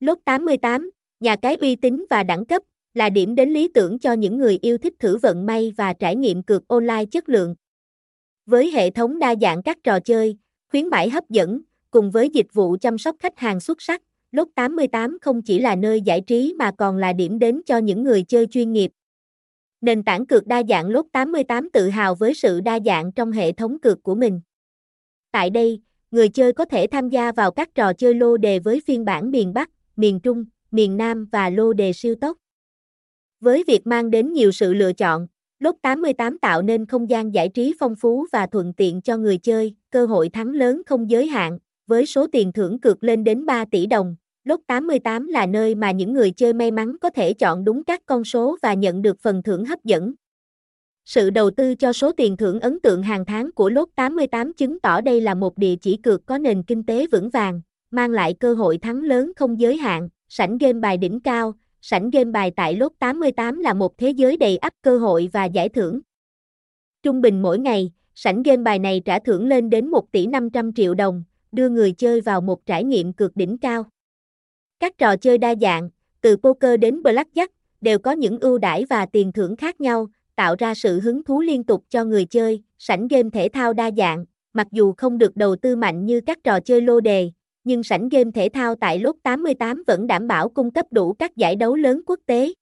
Lốt 88, nhà cái uy tín và đẳng cấp, là điểm đến lý tưởng cho những người yêu thích thử vận may và trải nghiệm cược online chất lượng. Với hệ thống đa dạng các trò chơi, khuyến mãi hấp dẫn, cùng với dịch vụ chăm sóc khách hàng xuất sắc, Lốt 88 không chỉ là nơi giải trí mà còn là điểm đến cho những người chơi chuyên nghiệp. Nền tảng cược đa dạng Lốt 88 tự hào với sự đa dạng trong hệ thống cược của mình. Tại đây, người chơi có thể tham gia vào các trò chơi lô đề với phiên bản miền Bắc, miền Trung, miền Nam và lô đề siêu tốc. Với việc mang đến nhiều sự lựa chọn, Lốt 88 tạo nên không gian giải trí phong phú và thuận tiện cho người chơi, cơ hội thắng lớn không giới hạn, với số tiền thưởng cược lên đến 3 tỷ đồng. Lốt 88 là nơi mà những người chơi may mắn có thể chọn đúng các con số và nhận được phần thưởng hấp dẫn. Sự đầu tư cho số tiền thưởng ấn tượng hàng tháng của Lốt 88 chứng tỏ đây là một địa chỉ cược có nền kinh tế vững vàng, mang lại cơ hội thắng lớn không giới hạn, sảnh game bài đỉnh cao, sảnh game bài tại Lốt 88 là một thế giới đầy ắp cơ hội và giải thưởng. Trung bình mỗi ngày, sảnh game bài này trả thưởng lên đến 1 tỷ 500 triệu đồng, đưa người chơi vào một trải nghiệm cược đỉnh cao. Các trò chơi đa dạng, từ poker đến blackjack, đều có những ưu đãi và tiền thưởng khác nhau, tạo ra sự hứng thú liên tục cho người chơi, sảnh game thể thao đa dạng, mặc dù không được đầu tư mạnh như các trò chơi lô đề, nhưng sảnh game thể thao tại Lốt 88 vẫn đảm bảo cung cấp đủ các giải đấu lớn quốc tế.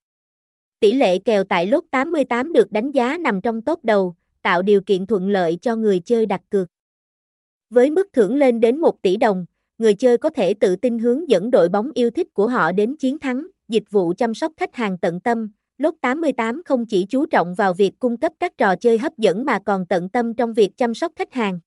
Tỷ lệ kèo tại Lốt 88 được đánh giá nằm trong top đầu, tạo điều kiện thuận lợi cho người chơi đặt cược. Với mức thưởng lên đến 1 tỷ đồng, người chơi có thể tự tin hướng dẫn đội bóng yêu thích của họ đến chiến thắng, dịch vụ chăm sóc khách hàng tận tâm. Lốt 88 không chỉ chú trọng vào việc cung cấp các trò chơi hấp dẫn mà còn tận tâm trong việc chăm sóc khách hàng.